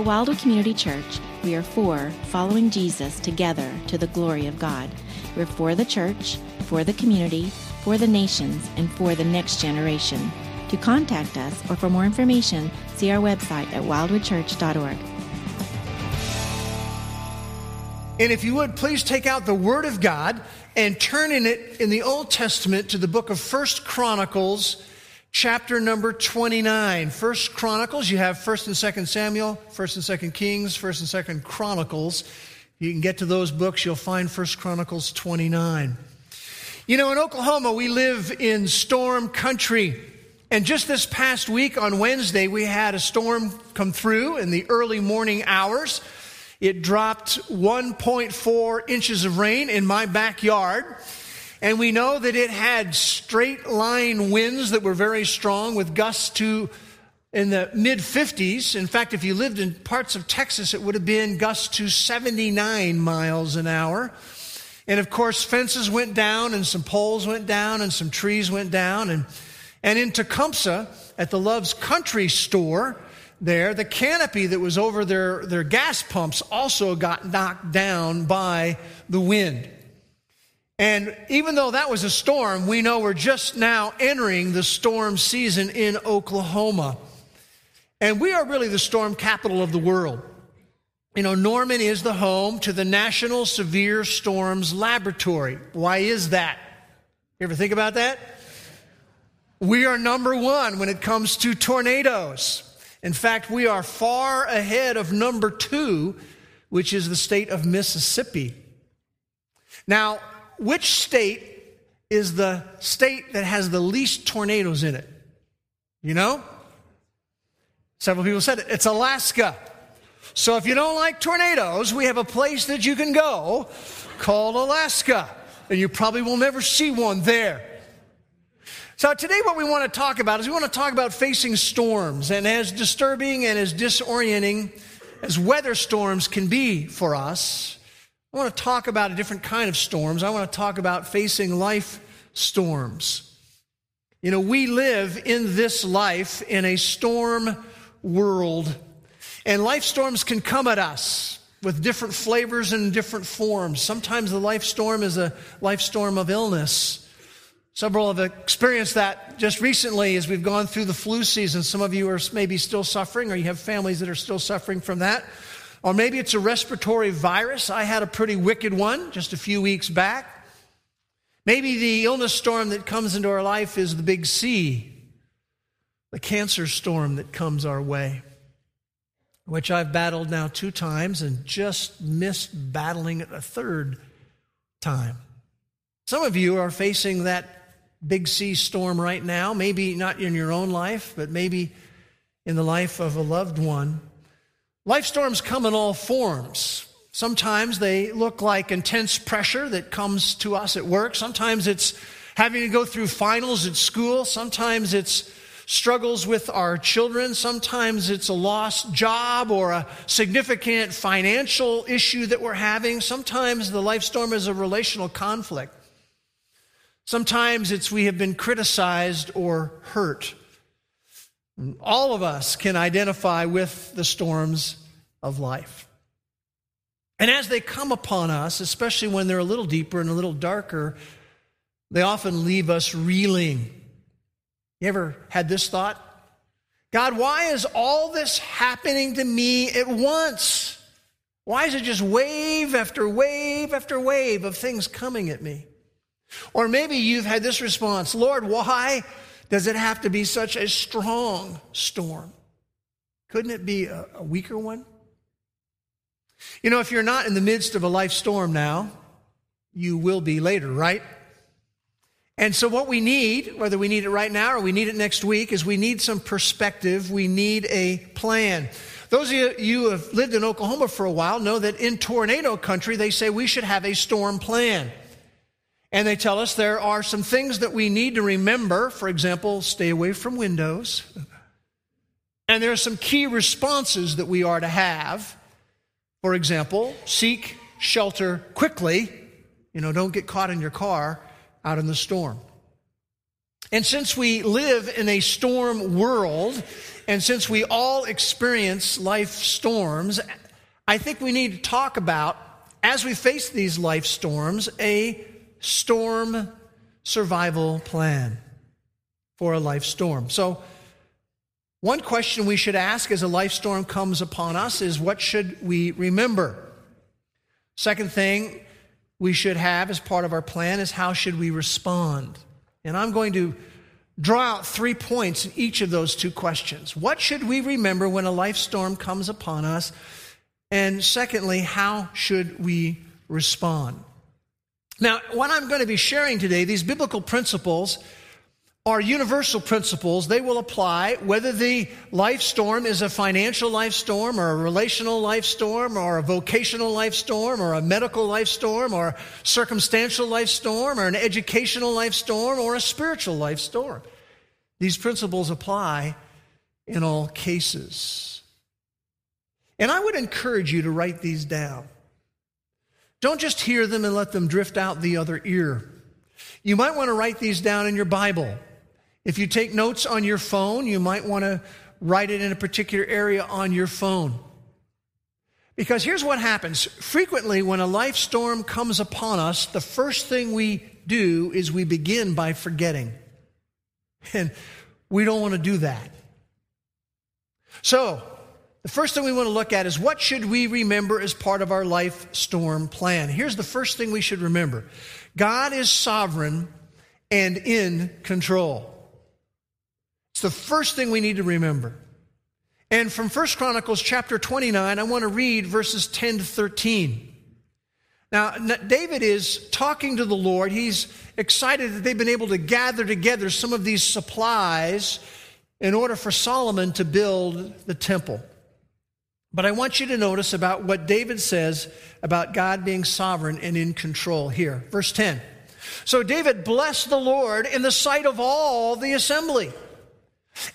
At Wildwood Community Church, we are for following Jesus together to the glory of God. We're for the church, for the community, for the nations, and for the next generation. To contact us or for more information, see our website at wildwoodchurch.org. And if you would, please take out the Word of God and turn in it in the Old Testament to the book of First Chronicles, chapter number 29. First Chronicles, you have First and Second Samuel, First and Second Kings, First and Second Chronicles. You can get to those books, you'll find First Chronicles 29. You know, in Oklahoma, we live in storm country. And just this past week on Wednesday, we had a storm come through in the early morning hours. It dropped 1.4 inches of rain in my backyard. And we know that it had straight line winds that were very strong with gusts to in the mid 50s. In fact, if you lived in parts of Texas, it would have been gusts to 79 miles an hour. And of course, fences went down and some poles went down and some trees went down. And and in Tecumseh, at the Love's Country store, there, the canopy that was over their, their gas pumps also got knocked down by the wind. And even though that was a storm, we know we're just now entering the storm season in Oklahoma. And we are really the storm capital of the world. You know, Norman is the home to the National Severe Storms Laboratory. Why is that? You ever think about that? We are number one when it comes to tornadoes. In fact, we are far ahead of number two, which is the state of Mississippi. Now, which state is the state that has the least tornadoes in it? You know? Several people said it. It's Alaska. So if you don't like tornadoes, we have a place that you can go called Alaska. And you probably will never see one there. So today what we want to talk about is we want to talk about facing storms and as disturbing and as disorienting as weather storms can be for us. I want to talk about a different kind of storms. I want to talk about facing life storms. You know, we live in this life in a storm world, and life storms can come at us with different flavors and different forms. Sometimes the life storm is a life storm of illness. Several have experienced that just recently as we've gone through the flu season. Some of you are maybe still suffering, or you have families that are still suffering from that. Or maybe it's a respiratory virus. I had a pretty wicked one just a few weeks back. Maybe the illness storm that comes into our life is the big C, the cancer storm that comes our way, which I've battled now two times and just missed battling it a third time. Some of you are facing that big C storm right now, maybe not in your own life, but maybe in the life of a loved one. Life storms come in all forms. Sometimes they look like intense pressure that comes to us at work. Sometimes it's having to go through finals at school. Sometimes it's struggles with our children. Sometimes it's a lost job or a significant financial issue that we're having. Sometimes the life storm is a relational conflict. Sometimes it's we have been criticized or hurt. All of us can identify with the storms of life. And as they come upon us, especially when they're a little deeper and a little darker, they often leave us reeling. You ever had this thought? God, why is all this happening to me at once? Why is it just wave after wave after wave of things coming at me? Or maybe you've had this response Lord, why does it have to be such a strong storm? Couldn't it be a, a weaker one? You know, if you're not in the midst of a life storm now, you will be later, right? And so, what we need, whether we need it right now or we need it next week, is we need some perspective. We need a plan. Those of you who have lived in Oklahoma for a while know that in tornado country, they say we should have a storm plan. And they tell us there are some things that we need to remember. For example, stay away from windows. And there are some key responses that we are to have. For example, seek shelter quickly. You know, don't get caught in your car out in the storm. And since we live in a storm world And since we all experience life storms, I think we need to talk about, as we face these life storms, a storm survival plan for a life storm. So, one question we should ask as a life storm comes upon us is what should we remember? Second thing we should have as part of our plan is how should we respond? And I'm going to draw out three points in each of those two questions. What should we remember when a life storm comes upon us? And secondly, how should we respond? Now, what I'm going to be sharing today, these biblical principles, are universal principles. They will apply whether the life storm is a financial life storm or a relational life storm or a vocational life storm or a medical life storm or a circumstantial life storm or an educational life storm or a spiritual life storm. These principles apply in all cases. And I would encourage you to write these down. Don't just hear them and let them drift out the other ear. You might want to write these down in your Bible. If you take notes on your phone, you might want to write it in a particular area on your phone. Because here's what happens frequently, when a life storm comes upon us, the first thing we do is we begin by forgetting. And we don't want to do that. So, the first thing we want to look at is what should we remember as part of our life storm plan? Here's the first thing we should remember God is sovereign and in control. It's the first thing we need to remember. And from 1 Chronicles chapter 29, I want to read verses 10 to 13. Now, David is talking to the Lord. He's excited that they've been able to gather together some of these supplies in order for Solomon to build the temple. But I want you to notice about what David says about God being sovereign and in control here. Verse 10. So David blessed the Lord in the sight of all the assembly.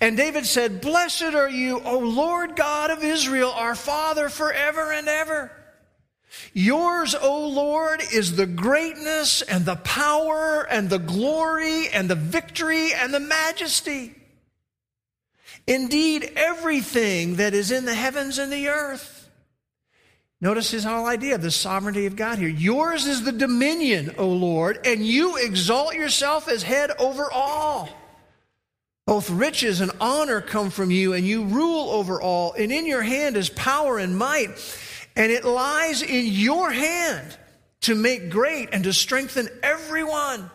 And David said, Blessed are you, O Lord God of Israel, our Father, forever and ever. Yours, O Lord, is the greatness and the power and the glory and the victory and the majesty. Indeed, everything that is in the heavens and the earth. Notice his whole idea the sovereignty of God here. Yours is the dominion, O Lord, and you exalt yourself as head over all. Both riches and honor come from you, and you rule over all, and in your hand is power and might, and it lies in your hand to make great and to strengthen everyone.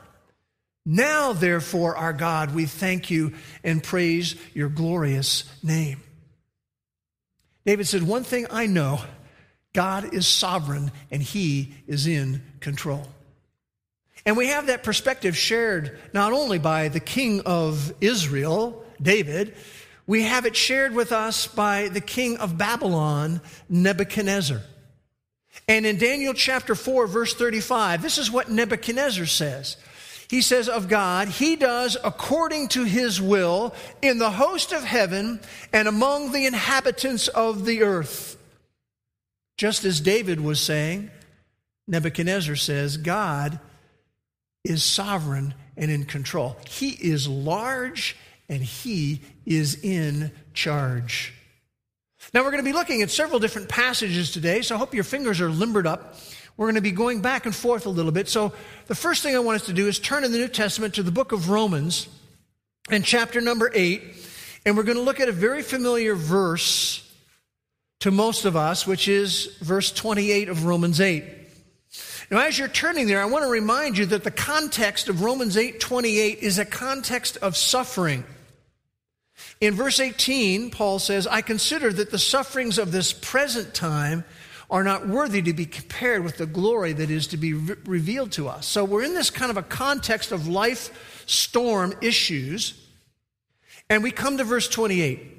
Now, therefore, our God, we thank you and praise your glorious name. David said, One thing I know God is sovereign and he is in control. And we have that perspective shared not only by the king of Israel, David, we have it shared with us by the king of Babylon, Nebuchadnezzar. And in Daniel chapter 4, verse 35, this is what Nebuchadnezzar says. He says of God, He does according to His will in the host of heaven and among the inhabitants of the earth. Just as David was saying, Nebuchadnezzar says, God is sovereign and in control. He is large and he is in charge. Now, we're going to be looking at several different passages today, so I hope your fingers are limbered up. We're going to be going back and forth a little bit. So, the first thing I want us to do is turn in the New Testament to the book of Romans and chapter number 8, and we're going to look at a very familiar verse to most of us, which is verse 28 of Romans 8. Now, as you're turning there, I want to remind you that the context of Romans 8 28 is a context of suffering. In verse 18, Paul says, I consider that the sufferings of this present time are not worthy to be compared with the glory that is to be re- revealed to us. So we're in this kind of a context of life storm issues. And we come to verse 28.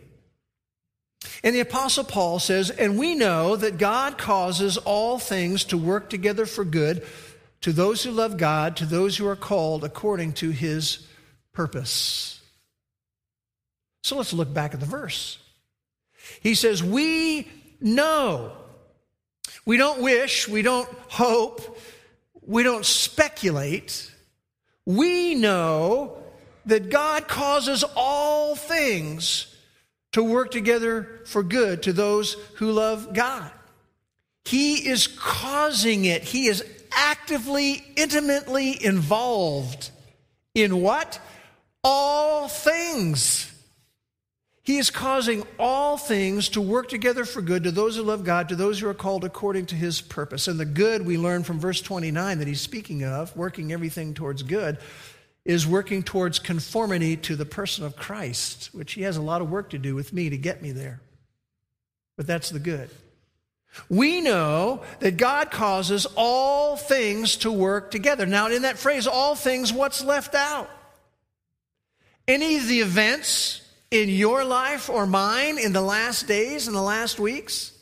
And the Apostle Paul says, And we know that God causes all things to work together for good to those who love God, to those who are called according to his purpose. So let's look back at the verse. He says, We know. We don't wish, we don't hope, we don't speculate. We know that God causes all things to work together for good to those who love God. He is causing it. He is actively, intimately involved in what? All things. He is causing all things to work together for good to those who love God, to those who are called according to his purpose. And the good we learn from verse 29 that he's speaking of, working everything towards good, is working towards conformity to the person of Christ, which he has a lot of work to do with me to get me there. But that's the good. We know that God causes all things to work together. Now, in that phrase, all things, what's left out? Any of the events in your life or mine in the last days and the last weeks?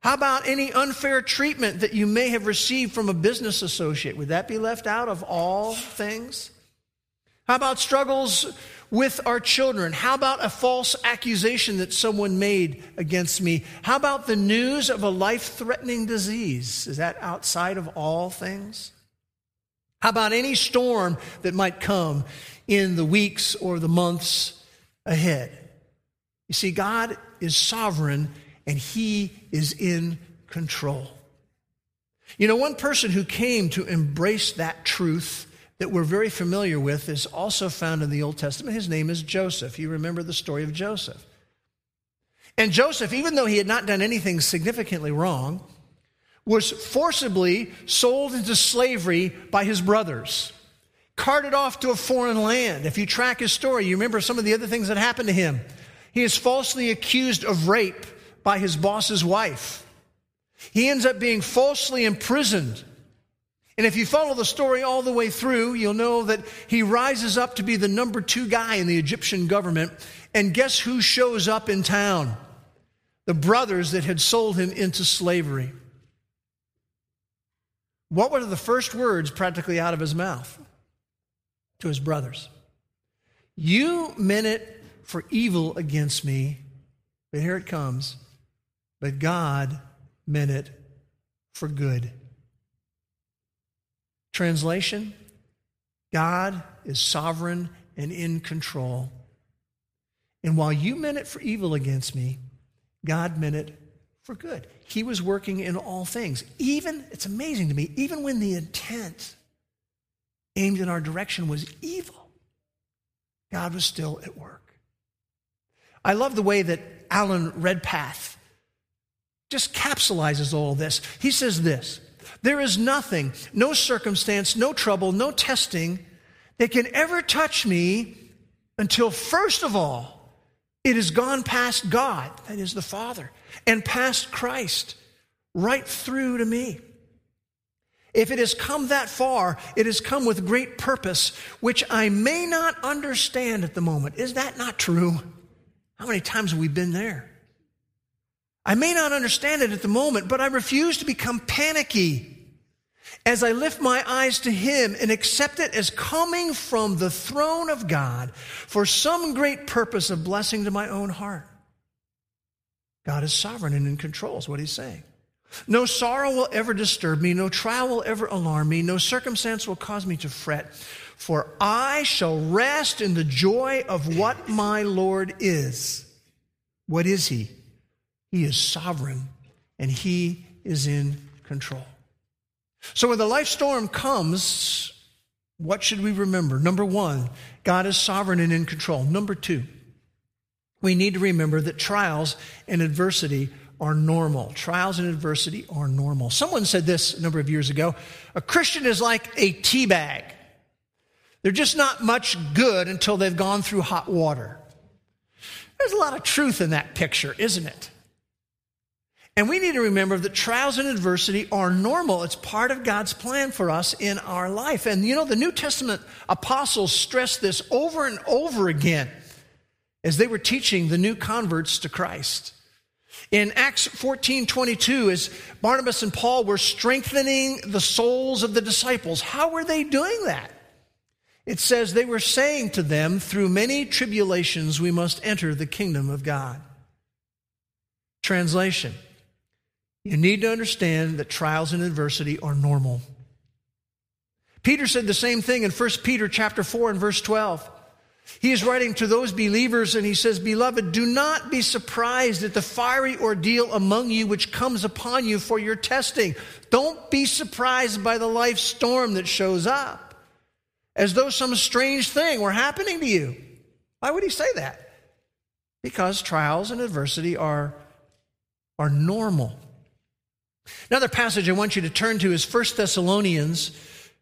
How about any unfair treatment that you may have received from a business associate? Would that be left out of all things? How about struggles with our children? How about a false accusation that someone made against me? How about the news of a life threatening disease? Is that outside of all things? How about any storm that might come in the weeks or the months ahead? You see, God is sovereign and He is in control. You know, one person who came to embrace that truth that we're very familiar with is also found in the Old Testament. His name is Joseph. You remember the story of Joseph. And Joseph, even though he had not done anything significantly wrong, was forcibly sold into slavery by his brothers, carted off to a foreign land. If you track his story, you remember some of the other things that happened to him. He is falsely accused of rape by his boss's wife. He ends up being falsely imprisoned. And if you follow the story all the way through, you'll know that he rises up to be the number two guy in the Egyptian government. And guess who shows up in town? The brothers that had sold him into slavery. What were the first words practically out of his mouth to his brothers? You meant it for evil against me, but here it comes. But God meant it for good. Translation God is sovereign and in control. And while you meant it for evil against me, God meant it for good. He was working in all things. Even, it's amazing to me, even when the intent aimed in our direction was evil, God was still at work. I love the way that Alan Redpath just capsulizes all this. He says this There is nothing, no circumstance, no trouble, no testing that can ever touch me until, first of all, it has gone past God, that is the Father, and past Christ, right through to me. If it has come that far, it has come with great purpose, which I may not understand at the moment. Is that not true? How many times have we been there? I may not understand it at the moment, but I refuse to become panicky as I lift my eyes to Him and accept it as coming from the throne of God for some great purpose of blessing to my own heart. God is sovereign and in control, is what He's saying. No sorrow will ever disturb me, no trial will ever alarm me, no circumstance will cause me to fret, for I shall rest in the joy of what my Lord is. What is He? He is sovereign and He is in control. So when the life storm comes, what should we remember? Number one, God is sovereign and in control. Number two, we need to remember that trials and adversity are normal. Trials and adversity are normal. Someone said this a number of years ago a Christian is like a tea bag. They're just not much good until they've gone through hot water. There's a lot of truth in that picture, isn't it? And we need to remember that trials and adversity are normal. It's part of God's plan for us in our life. And you know, the New Testament apostles stressed this over and over again as they were teaching the new converts to Christ. In Acts 14 22, as Barnabas and Paul were strengthening the souls of the disciples, how were they doing that? It says they were saying to them, Through many tribulations we must enter the kingdom of God. Translation you need to understand that trials and adversity are normal. Peter said the same thing in 1 Peter chapter 4 and verse 12. He is writing to those believers and he says, Beloved, do not be surprised at the fiery ordeal among you which comes upon you for your testing. Don't be surprised by the life storm that shows up as though some strange thing were happening to you. Why would he say that? Because trials and adversity are, are normal. Another passage I want you to turn to is 1 Thessalonians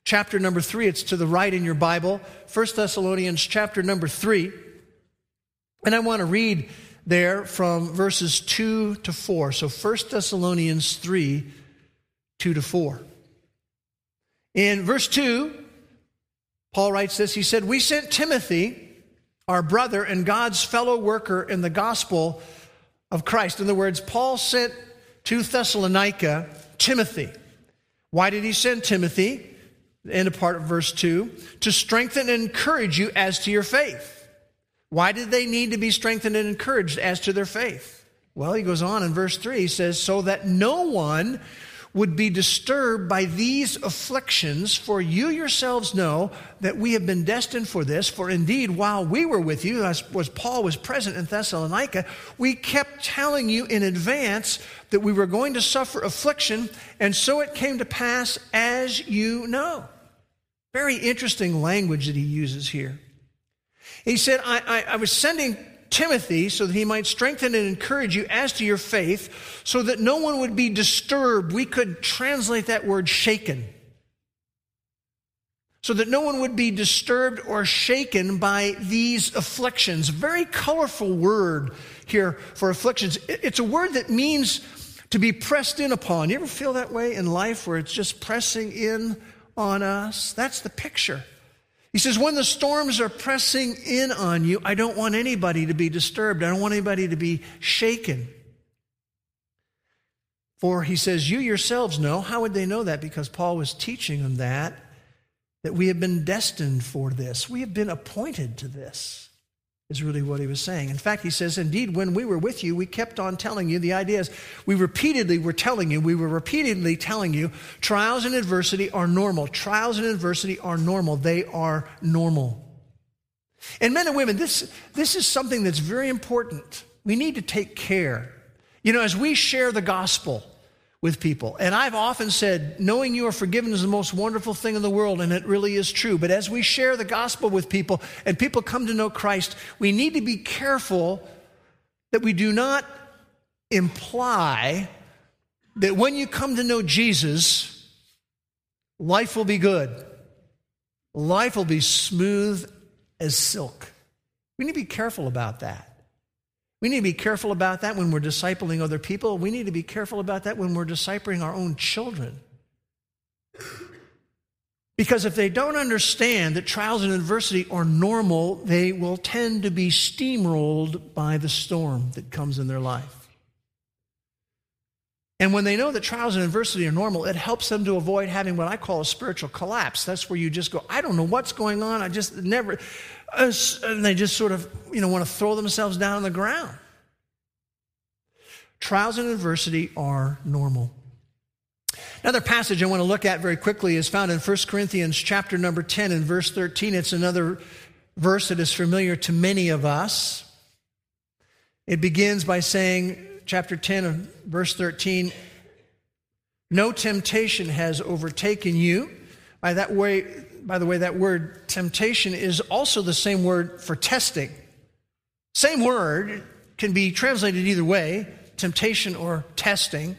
chapter number 3. It's to the right in your Bible. 1 Thessalonians chapter number 3. And I want to read there from verses 2 to 4. So 1 Thessalonians 3, 2 to 4. In verse 2, Paul writes this He said, We sent Timothy, our brother and God's fellow worker in the gospel of Christ. In other words, Paul sent to Thessalonica Timothy. Why did he send Timothy? End of part of verse 2 to strengthen and encourage you as to your faith. Why did they need to be strengthened and encouraged as to their faith? Well, he goes on in verse 3, he says, So that no one would be disturbed by these afflictions, for you yourselves know that we have been destined for this. For indeed, while we were with you, as was Paul was present in Thessalonica, we kept telling you in advance that we were going to suffer affliction, and so it came to pass as you know. Very interesting language that he uses here. He said, I, I, I was sending Timothy so that he might strengthen and encourage you as to your faith, so that no one would be disturbed. We could translate that word shaken. So that no one would be disturbed or shaken by these afflictions. Very colorful word here for afflictions. It's a word that means to be pressed in upon. You ever feel that way in life where it's just pressing in on us? That's the picture. He says, when the storms are pressing in on you, I don't want anybody to be disturbed. I don't want anybody to be shaken. For he says, You yourselves know. How would they know that? Because Paul was teaching them that, that we have been destined for this. We have been appointed to this is really what he was saying. In fact, he says, Indeed, when we were with you, we kept on telling you. The idea is, we repeatedly were telling you, we were repeatedly telling you, trials and adversity are normal. Trials and adversity are normal. They are normal. And men and women, this, this is something that's very important. We need to take care. You know, as we share the gospel, with people. And I've often said, knowing you are forgiven is the most wonderful thing in the world, and it really is true. But as we share the gospel with people and people come to know Christ, we need to be careful that we do not imply that when you come to know Jesus, life will be good. Life will be smooth as silk. We need to be careful about that. We need to be careful about that when we're discipling other people. We need to be careful about that when we're discipling our own children. Because if they don't understand that trials and adversity are normal, they will tend to be steamrolled by the storm that comes in their life. And when they know that trials and adversity are normal, it helps them to avoid having what I call a spiritual collapse. That's where you just go, I don't know what's going on. I just never, and they just sort of, you know, want to throw themselves down on the ground. Trials and adversity are normal. Another passage I want to look at very quickly is found in 1 Corinthians chapter number 10 and verse 13. It's another verse that is familiar to many of us. It begins by saying, chapter 10 and verse 13, no temptation has overtaken you. By that way, by the way, that word temptation is also the same word for testing. Same word can be translated either way, temptation or testing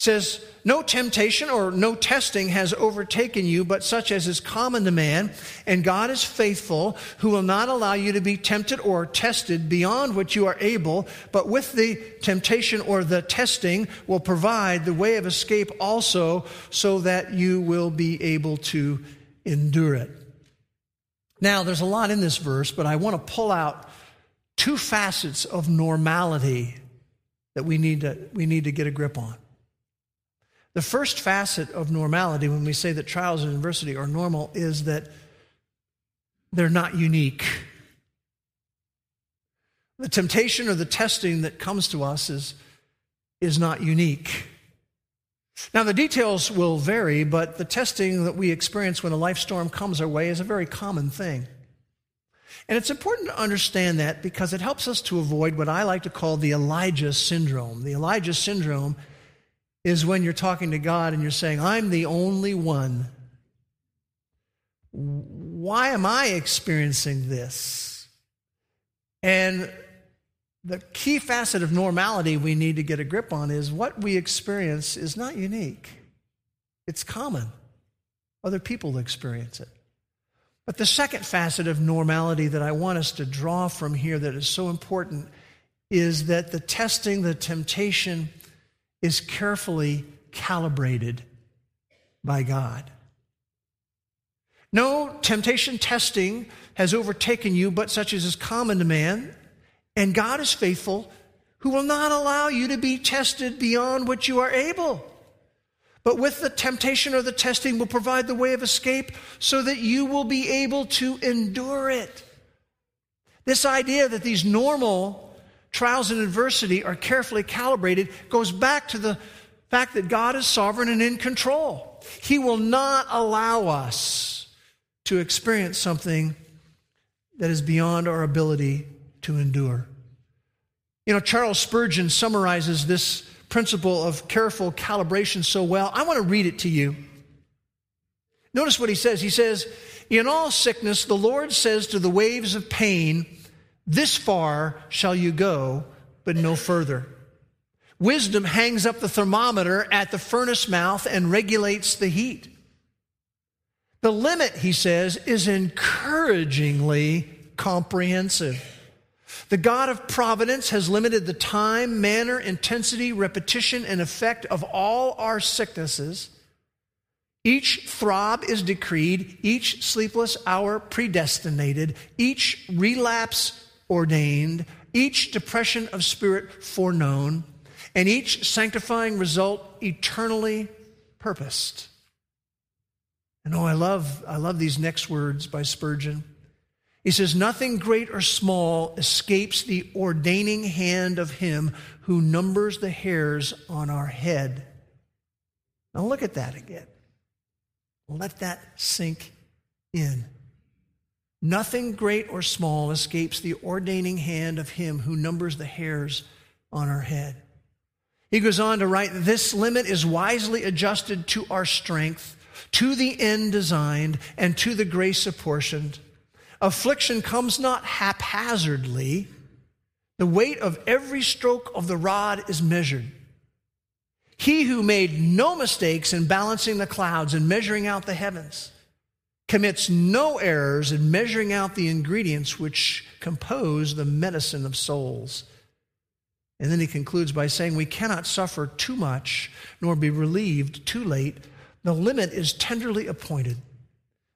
says, No temptation or no testing has overtaken you, but such as is common to man. And God is faithful, who will not allow you to be tempted or tested beyond what you are able, but with the temptation or the testing will provide the way of escape also, so that you will be able to endure it. Now, there's a lot in this verse, but I want to pull out two facets of normality that we need to, we need to get a grip on. The first facet of normality, when we say that trials and adversity are normal, is that they're not unique. The temptation or the testing that comes to us is, is not unique. Now, the details will vary, but the testing that we experience when a life storm comes our way is a very common thing. And it's important to understand that because it helps us to avoid what I like to call the Elijah syndrome. The Elijah syndrome is when you're talking to God and you're saying, I'm the only one. Why am I experiencing this? And the key facet of normality we need to get a grip on is what we experience is not unique, it's common. Other people experience it. But the second facet of normality that I want us to draw from here that is so important is that the testing, the temptation is carefully calibrated by God. No temptation testing has overtaken you, but such as is common to man. And God is faithful, who will not allow you to be tested beyond what you are able. But with the temptation or the testing will provide the way of escape so that you will be able to endure it. This idea that these normal trials and adversity are carefully calibrated goes back to the fact that God is sovereign and in control. He will not allow us to experience something that is beyond our ability to endure. You know, Charles Spurgeon summarizes this principle of careful calibration so well. I want to read it to you. Notice what he says. He says, In all sickness, the Lord says to the waves of pain, This far shall you go, but no further. Wisdom hangs up the thermometer at the furnace mouth and regulates the heat. The limit, he says, is encouragingly comprehensive. The God of providence has limited the time, manner, intensity, repetition, and effect of all our sicknesses. Each throb is decreed, each sleepless hour predestinated, each relapse ordained, each depression of spirit foreknown, and each sanctifying result eternally purposed. And oh, I love, I love these next words by Spurgeon. He says, Nothing great or small escapes the ordaining hand of him who numbers the hairs on our head. Now look at that again. Let that sink in. Nothing great or small escapes the ordaining hand of him who numbers the hairs on our head. He goes on to write, This limit is wisely adjusted to our strength, to the end designed, and to the grace apportioned. Affliction comes not haphazardly. The weight of every stroke of the rod is measured. He who made no mistakes in balancing the clouds and measuring out the heavens commits no errors in measuring out the ingredients which compose the medicine of souls. And then he concludes by saying, We cannot suffer too much, nor be relieved too late. The limit is tenderly appointed.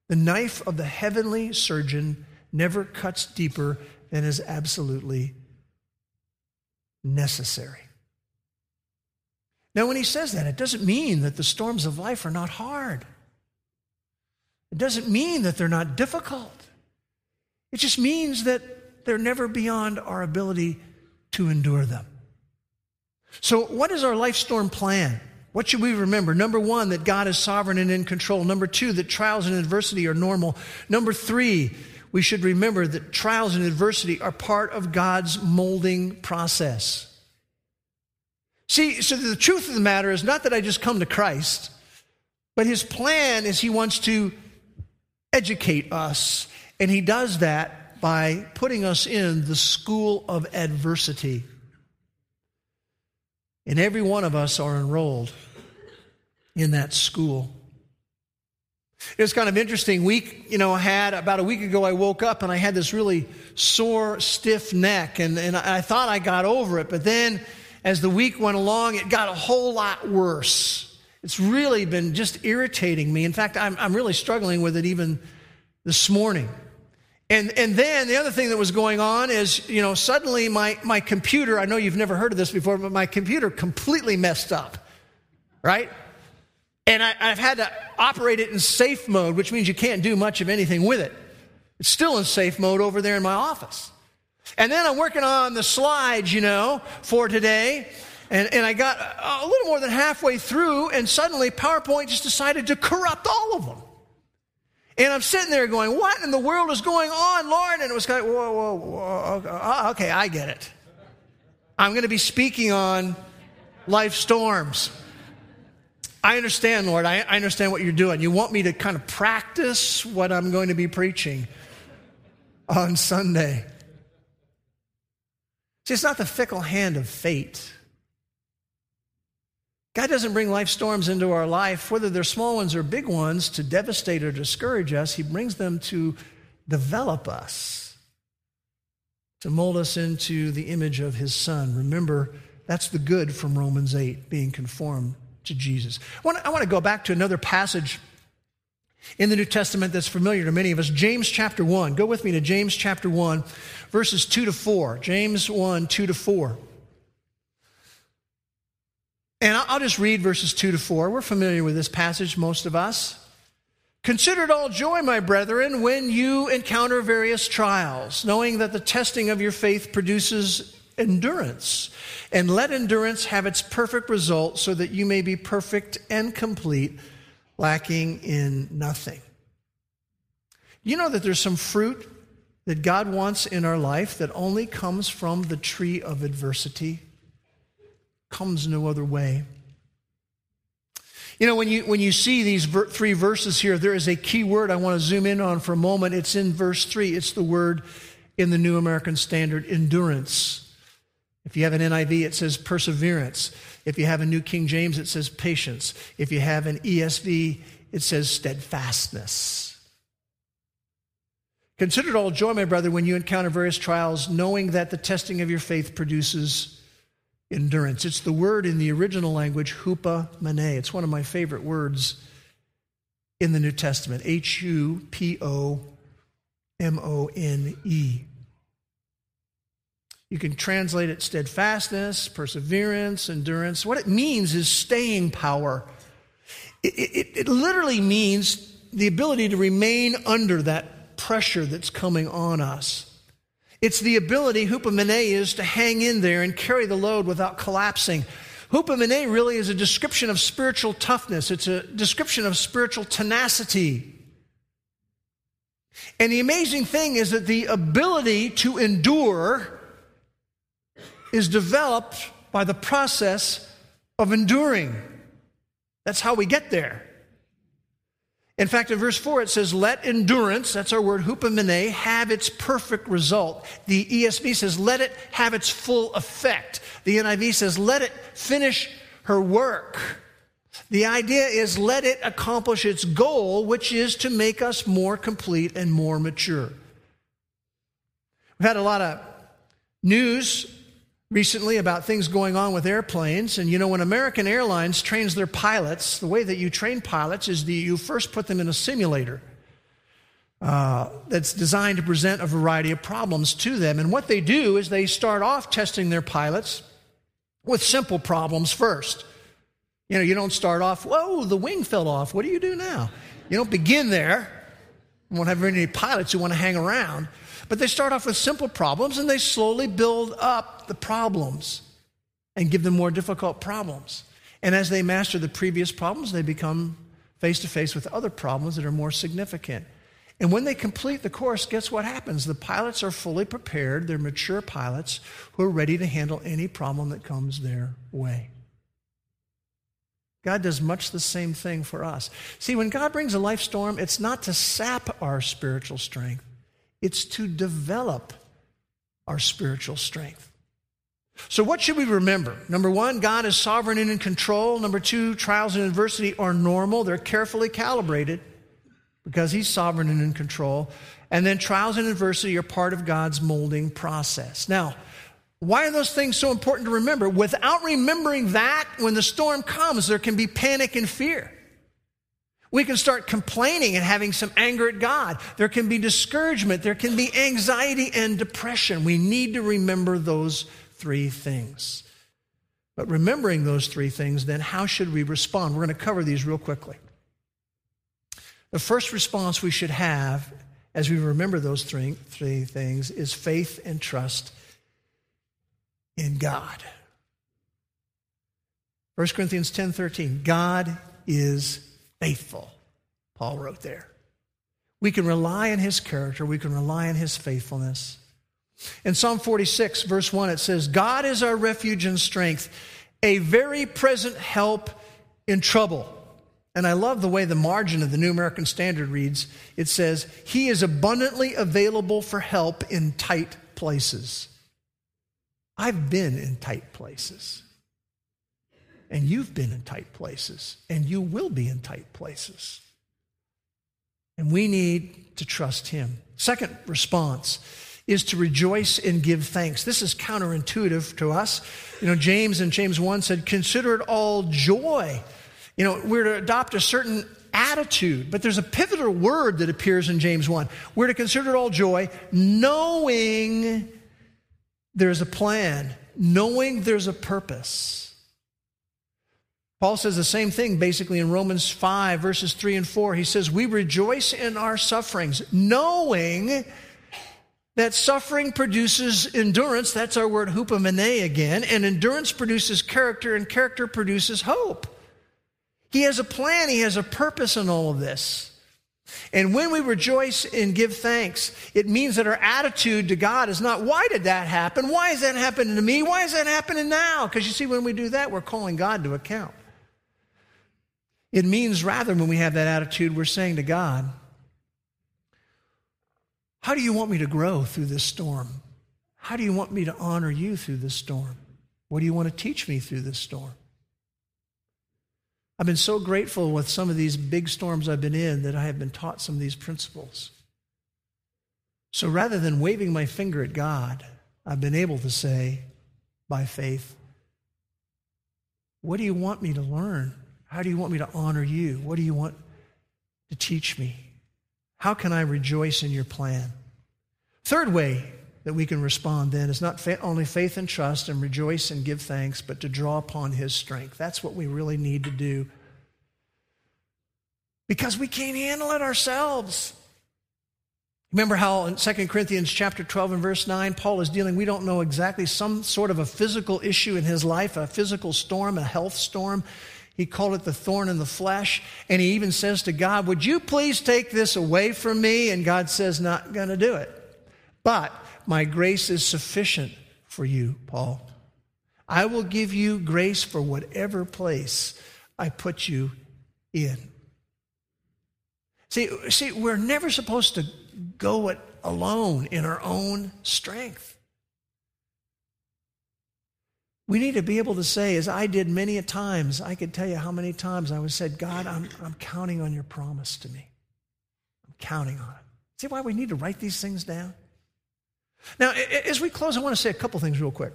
The knife of the heavenly surgeon never cuts deeper than is absolutely necessary. Now, when he says that, it doesn't mean that the storms of life are not hard. It doesn't mean that they're not difficult. It just means that they're never beyond our ability to endure them. So, what is our life storm plan? What should we remember? Number one, that God is sovereign and in control. Number two, that trials and adversity are normal. Number three, we should remember that trials and adversity are part of God's molding process. See, so the truth of the matter is not that I just come to Christ, but his plan is he wants to educate us, and he does that by putting us in the school of adversity. And every one of us are enrolled in that school. It was kind of interesting. Week, you know, had about a week ago, I woke up and I had this really sore, stiff neck, and, and I thought I got over it. But then as the week went along, it got a whole lot worse. It's really been just irritating me. In fact, I'm, I'm really struggling with it even this morning. And, and then the other thing that was going on is, you know, suddenly my, my computer, I know you've never heard of this before, but my computer completely messed up, right? And I, have had to operate it in safe mode, which means you can't do much of anything with it. It's still in safe mode over there in my office. And then I'm working on the slides, you know, for today. And, and I got a little more than halfway through, and suddenly PowerPoint just decided to corrupt all of them. And I'm sitting there going, What in the world is going on, Lord? And it was like, Whoa, whoa, whoa. Uh, okay, I get it. I'm going to be speaking on life storms. I understand, Lord. I, I understand what you're doing. You want me to kind of practice what I'm going to be preaching on Sunday. See, it's not the fickle hand of fate. God doesn't bring life storms into our life, whether they're small ones or big ones, to devastate or discourage us. He brings them to develop us, to mold us into the image of His Son. Remember, that's the good from Romans 8, being conformed to Jesus. I want, to, go back to another passage in the New Testament that's familiar to many of us James chapter 1. Go with me to James chapter 1, verses 2 to 4. James 1, 2 to 4. And I'll just read verses 2 to 4. We're familiar with this passage, most of us. Consider it all joy, my brethren, when you encounter various trials, knowing that the testing of your faith produces endurance. And let endurance have its perfect result so that you may be perfect and complete, lacking in nothing. You know that there's some fruit that God wants in our life that only comes from the tree of adversity, comes no other way. You know, when you, when you see these ver- three verses here, there is a key word I want to zoom in on for a moment. It's in verse 3. It's the word in the New American Standard endurance. If you have an NIV, it says perseverance. If you have a New King James, it says patience. If you have an ESV, it says steadfastness. Consider it all joy, my brother, when you encounter various trials, knowing that the testing of your faith produces endurance. It's the word in the original language, hupomone. It's one of my favorite words in the New Testament H U P O M O N E. You can translate it steadfastness, perseverance, endurance. What it means is staying power. It, it, it, literally means the ability to remain under that pressure that's coming on us. It's the ability, hupomone is, to hang in there and carry the load without collapsing. Hupomone really is a description of spiritual toughness, it's a description of spiritual tenacity. And the amazing thing is that the ability to endure is developed by the process of enduring. That's how we get there. In fact, in verse 4, it says, Let endurance, that's our word, hupomone, have its perfect result. The ESV says, Let it have its full effect. The NIV says, Let it finish her work. The idea is, let it accomplish its goal, which is to make us more complete and more mature. We've had a lot of news recently about things going on with airplanes. And you know, when American Airlines trains their pilots, the way that you train pilots is that you first put them in a simulator. Uh, that's designed to present a variety of problems to them. And what they do is they start off testing their pilots with simple problems first. You know, you don't start off, whoa, the wing fell off. What do you do now? You don't begin there. You won't have any pilots who want to hang around. But they start off with simple problems and they slowly build up the problems and give them more difficult problems. And as they master the previous problems, they become face to face with other problems that are more significant. And when they complete the course, guess what happens? The pilots are fully prepared. They're mature pilots who are ready to handle any problem that comes their way. God does much the same thing for us. See, when God brings a life storm, it's not to sap our spiritual strength, it's to develop our spiritual strength. So, what should we remember? Number one, God is sovereign and in control. Number two, trials and adversity are normal, they're carefully calibrated because He's sovereign and in control. And then, trials and adversity are part of God's molding process. Now, why are those things so important to remember? Without remembering that, when the storm comes, there can be panic and fear. We can start complaining and having some anger at God. There can be discouragement. There can be anxiety and depression. We need to remember those three things. But remembering those three things, then how should we respond? We're going to cover these real quickly. The first response we should have as we remember those three, three things is faith and trust in God. 1 Corinthians 10 13. God is faithful, Paul wrote there. We can rely on his character, we can rely on his faithfulness. In Psalm 46, verse 1, it says, God is our refuge and strength, a very present help in trouble. And I love the way the margin of the New American Standard reads. It says, He is abundantly available for help in tight places. I've been in tight places. And you've been in tight places. And you will be in tight places. And we need to trust Him. Second response is to rejoice and give thanks. This is counterintuitive to us. You know, James in James 1 said, Consider it all joy. You know, we're to adopt a certain attitude, but there's a pivotal word that appears in James 1. We're to consider it all joy, knowing there's a plan, knowing there's a purpose. Paul says the same thing basically in Romans 5, verses 3 and 4. He says, We rejoice in our sufferings, knowing that suffering produces endurance. That's our word hupomone again. And endurance produces character, and character produces hope. He has a plan, He has a purpose in all of this. And when we rejoice and give thanks, it means that our attitude to God is not, why did that happen? Why is that happening to me? Why is that happening now? Because you see, when we do that, we're calling God to account. It means rather, when we have that attitude, we're saying to God, how do you want me to grow through this storm? How do you want me to honor you through this storm? What do you want to teach me through this storm? I've been so grateful with some of these big storms I've been in that I have been taught some of these principles. So rather than waving my finger at God, I've been able to say, by faith, What do you want me to learn? How do you want me to honor you? What do you want to teach me? How can I rejoice in your plan? Third way that we can respond then is not fa- only faith and trust and rejoice and give thanks, but to draw upon his strength. That's what we really need to do. Because we can't handle it ourselves. Remember how in 2 Corinthians chapter 12 and verse 9, Paul is dealing, we don't know exactly, some sort of a physical issue in his life, a physical storm, a health storm. He called it the thorn in the flesh. And he even says to God, Would you please take this away from me? And God says, Not going to do it. But my grace is sufficient for you, Paul. I will give you grace for whatever place I put you in. See, see, we're never supposed to go it alone in our own strength. We need to be able to say, as I did many a times, I could tell you how many times I was said, God, I'm, I'm counting on your promise to me. I'm counting on it. See why we need to write these things down? Now, as we close, I want to say a couple things real quick.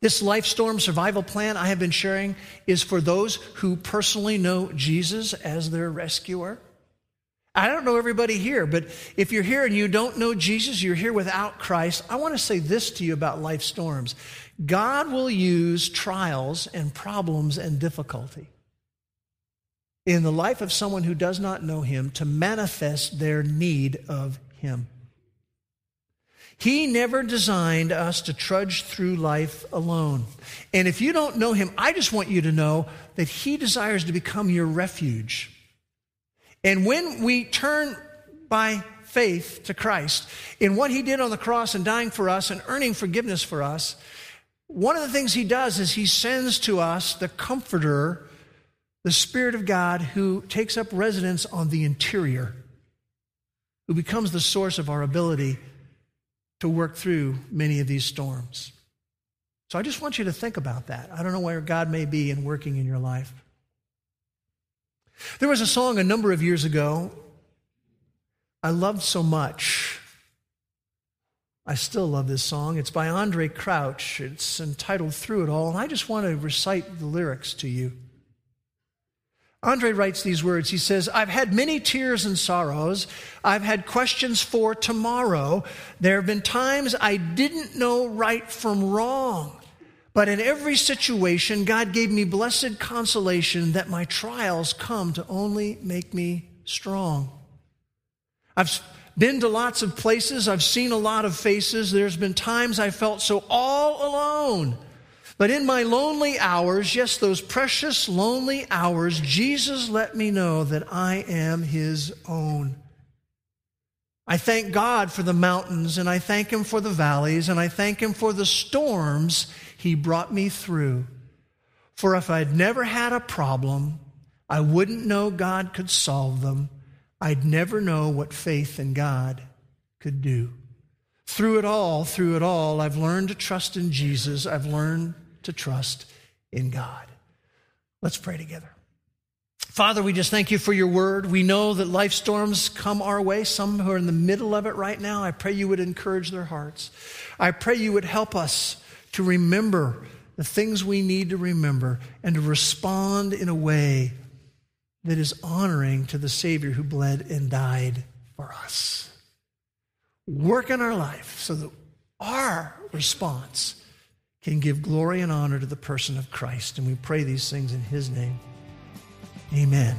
This life storm survival plan I have been sharing is for those who personally know Jesus as their rescuer. I don't know everybody here, but if you're here and you don't know Jesus, you're here without Christ, I want to say this to you about life storms. God will use trials and problems and difficulty in the life of someone who does not know Him to manifest their need of Him. He never designed us to trudge through life alone. And if you don't know Him, I just want you to know that He desires to become your refuge. And when we turn by faith to Christ in what He did on the cross and dying for us and earning forgiveness for us, one of the things he does is he sends to us the comforter, the Spirit of God, who takes up residence on the interior, who becomes the source of our ability to work through many of these storms. So I just want you to think about that. I don't know where God may be in working in your life. There was a song a number of years ago I loved so much. I still love this song. It's by Andraé Crouch. It's entitled Through It All, and I just want to recite the lyrics to you. Andraé writes these words. He says, I've had many tears and sorrows. I've had questions for tomorrow. There have been times I didn't know right from wrong. But in every situation, God gave me blessed consolation that my trials come to only make me strong. I've been to lots of places, I've seen a lot of faces. There's been times I felt so all alone. But in my lonely hours, yes, those precious lonely hours, Jesus let me know that I am his own. I thank God for the mountains, and I thank Him for the valleys, and I thank Him for the storms He brought me through. For if I'd never had a problem, I wouldn't know God could solve them. I'd never know what faith in God could do. Through it all, through it all, I've learned to trust in Jesus. I've learned to trust in God. Let's pray together. Father, we just thank you for your word. We know that life storms come our way, some who are in the middle of it right now. I pray you would encourage their hearts. I pray you would help us to remember the things we need to remember and to respond in a way that is honoring to the Savior who bled and died for us. Work in our life so that our response can give glory and honor to the person of Christ. And we pray these things in His name. Amen.